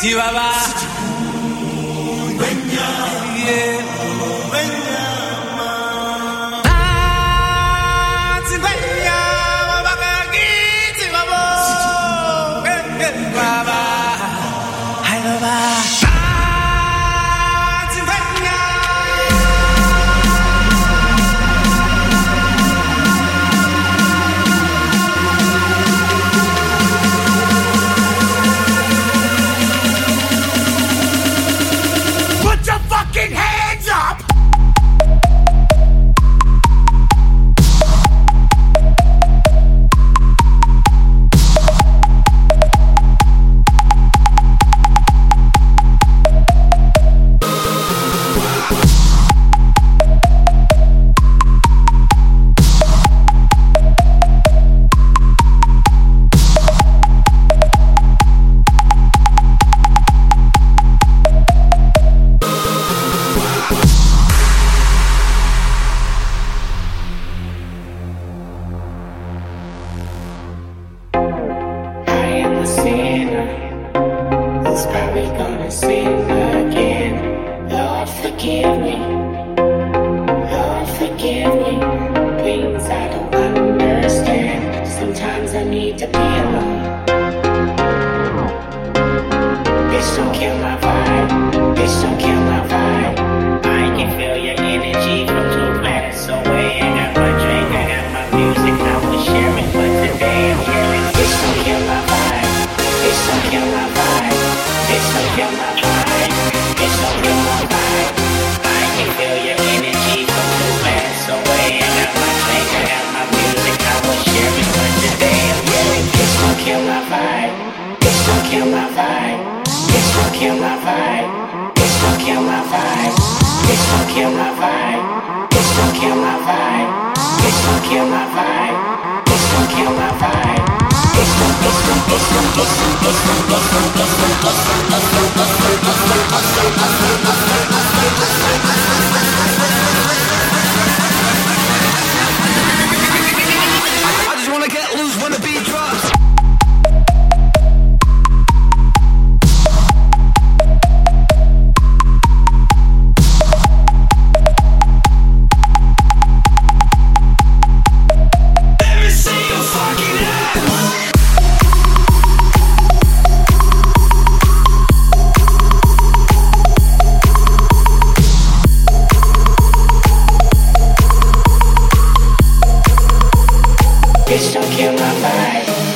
Chihuahua. Yeah. It's probably gonna sing again. Lord, forgive me. Lord, forgive me. It's This will kill my vibe. This will kill my vibe. This will kill my vibe. This will kill my vibe. This will kill my vibe. This will kill my vibe. This will, this will, this will, this will, this will, this will, this will. Bitch, don't kill my vibe.